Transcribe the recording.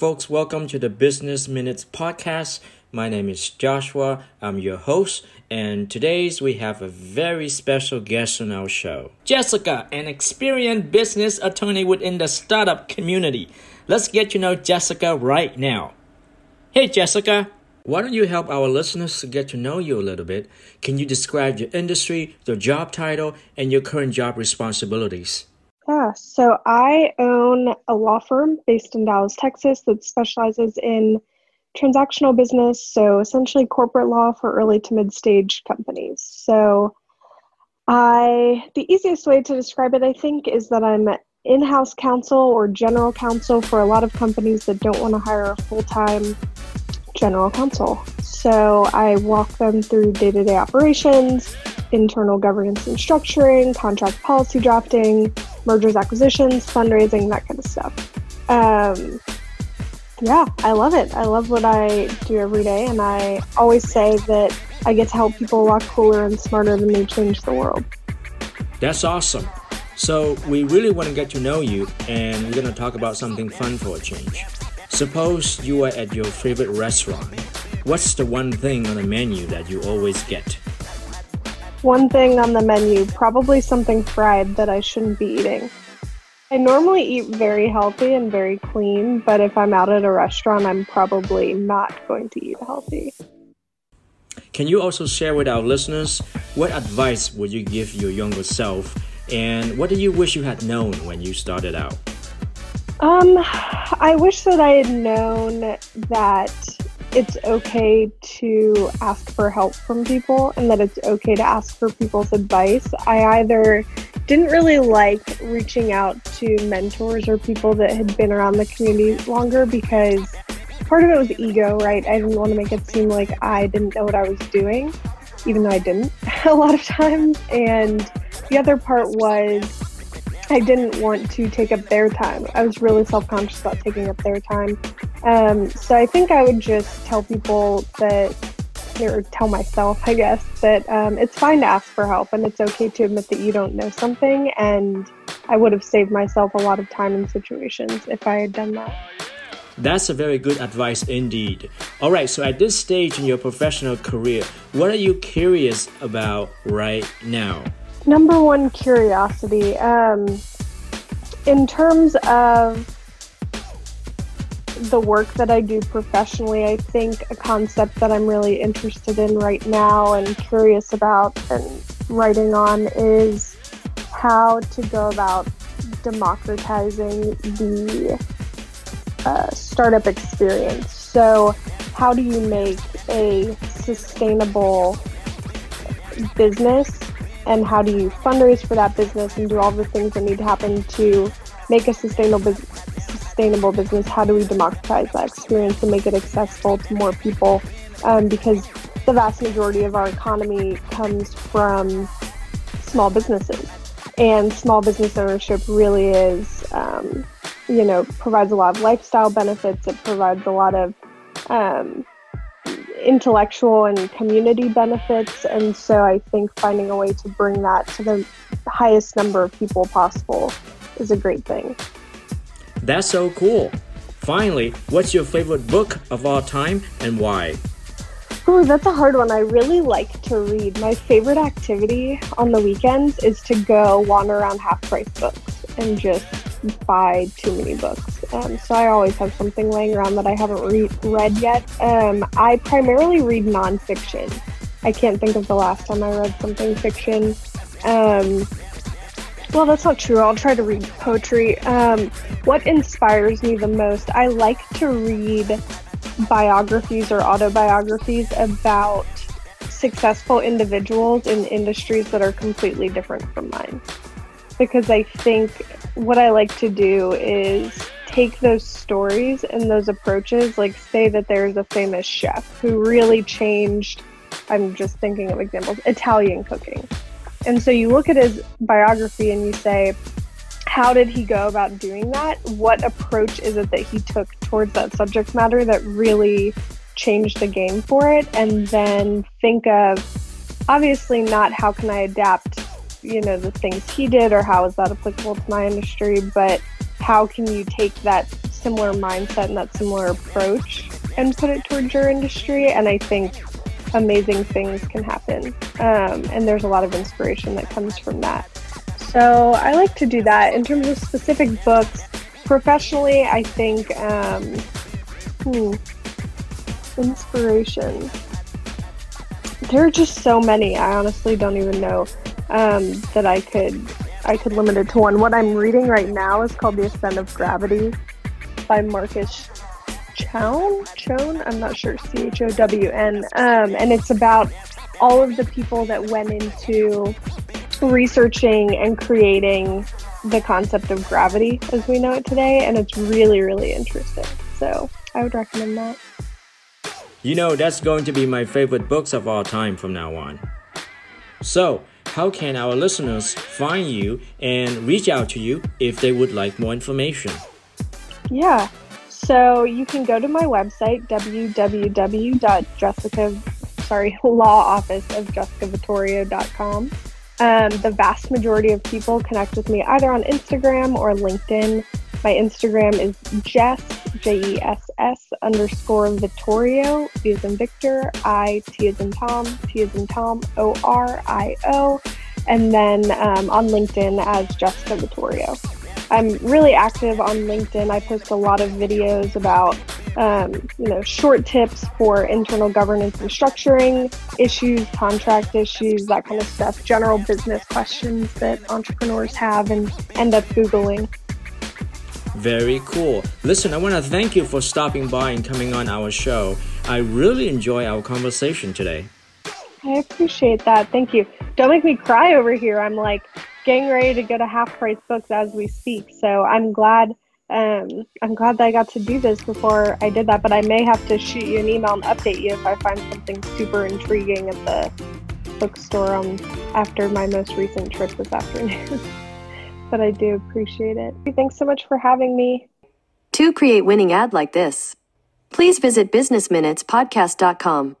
folks. Welcome to the Business Minutes podcast. My name is Joshua. I'm your host, and today's we have a very special guest on our show. Jessica, an experienced business attorney within the startup community. Let's get to know Jessica right now. Hey, Jessica. Why don't you help our listeners get to know you a little bit? Can you describe your industry, your job title, and your current job responsibilities? Yeah, so I own a law firm based in Dallas, Texas that specializes in transactional business, so essentially corporate law for early to mid stage companies. So I the easiest way to describe it I think is that I'm in-house counsel or general counsel for a lot of companies that don't want to hire a full-time general counsel. So I walk them through day-to-day operations, internal governance and structuring, contract policy drafting, mergers, acquisitions, fundraising, that kind of stuff. Um, yeah, I love it. I love what I do every day, and I always say that I get to help people a lot cooler and smarter than me change the world. That's awesome. So, we really want to get to know you, and we're going to talk about something fun for a change. Suppose you are at your favorite restaurant. What's the one thing on the menu that you always get? One thing on the menu, probably something fried that I shouldn't be eating. I normally eat very healthy and very clean, but if I'm out at a restaurant, I'm probably not going to eat healthy. Can you also share with our listeners what advice would you give your younger self and what do you wish you had known when you started out? Um, I wish that I had known that it's okay to ask for help from people and that it's okay to ask for people's advice. I either didn't really like reaching out to mentors or people that had been around the community longer because part of it was ego, right? I didn't want to make it seem like I didn't know what I was doing, even though I didn't a lot of times. And the other part was I didn't want to take up their time. I was really self conscious about taking up their time. Um, so I think I would just tell people that, or tell myself, I guess, that um, it's fine to ask for help and it's okay to admit that you don't know something. And I would have saved myself a lot of time in situations if I had done that. That's a very good advice indeed. All right, so at this stage in your professional career, what are you curious about right now? Number one curiosity. Um, in terms of the work that I do professionally, I think a concept that I'm really interested in right now and curious about and writing on is how to go about democratizing the uh, startup experience. So, how do you make a sustainable business and how do you fundraise for that business and do all the things that need to happen to make a sustainable sustainable business how do we democratize that experience and make it accessible to more people um, because the vast majority of our economy comes from small businesses and small business ownership really is um, you know provides a lot of lifestyle benefits it provides a lot of um, intellectual and community benefits. And so I think finding a way to bring that to the highest number of people possible is a great thing. That's so cool. Finally, what's your favorite book of all time and why? Ooh, that's a hard one. I really like to read. My favorite activity on the weekends is to go wander around half price books and just buy too many books. Um, so I always have something laying around that I haven't re- read yet. Um, I primarily read nonfiction. I can't think of the last time I read something fiction. Um, well, that's not true. I'll try to read poetry. Um, what inspires me the most? I like to read biographies or autobiographies about successful individuals in industries that are completely different from mine. Because I think what I like to do is take those stories and those approaches, like say that there's a famous chef who really changed, I'm just thinking of examples, Italian cooking. And so you look at his biography and you say, how did he go about doing that? What approach is it that he took towards that subject matter that really changed the game for it? And then think of obviously not how can I adapt you know the things he did or how is that applicable to my industry but how can you take that similar mindset and that similar approach and put it towards your industry. And I think amazing things can happen. Um, and there's a lot of inspiration that comes from that. So I like to do that. In terms of specific books, professionally, I think, um, hmm, inspiration. There are just so many. I honestly don't even know um, that I could I could limit it to one. What I'm reading right now is called The Ascent of Gravity by Marcus Chown. Chown, I'm not sure. C H O W N. Um, and it's about all of the people that went into researching and creating the concept of gravity as we know it today, and it's really, really interesting. So I would recommend that. You know, that's going to be my favorite books of all time from now on. So, how can our listeners find you and reach out to you if they would like more information? Yeah, so you can go to my website www.jessica sorry law office of jessicavittorio.com. Um, the vast majority of people connect with me either on Instagram or LinkedIn. My Instagram is Jess J E S S underscore Vittorio V as in Victor I T as in Tom T as in Tom O R I O, and then um, on LinkedIn as Jessica Vittorio. I'm really active on LinkedIn. I post a lot of videos about, um, you know, short tips for internal governance and structuring issues, contract issues, that kind of stuff, general business questions that entrepreneurs have and end up Googling. Very cool. Listen, I want to thank you for stopping by and coming on our show. I really enjoy our conversation today. I appreciate that. Thank you. Don't make me cry over here. I'm like, getting ready to go to half price books as we speak. So I'm glad um, I'm glad that I got to do this before I did that. But I may have to shoot you an email and update you if I find something super intriguing at the bookstore after my most recent trip this afternoon. but I do appreciate it. Thanks so much for having me. To create winning ad like this, please visit businessminutespodcast.com.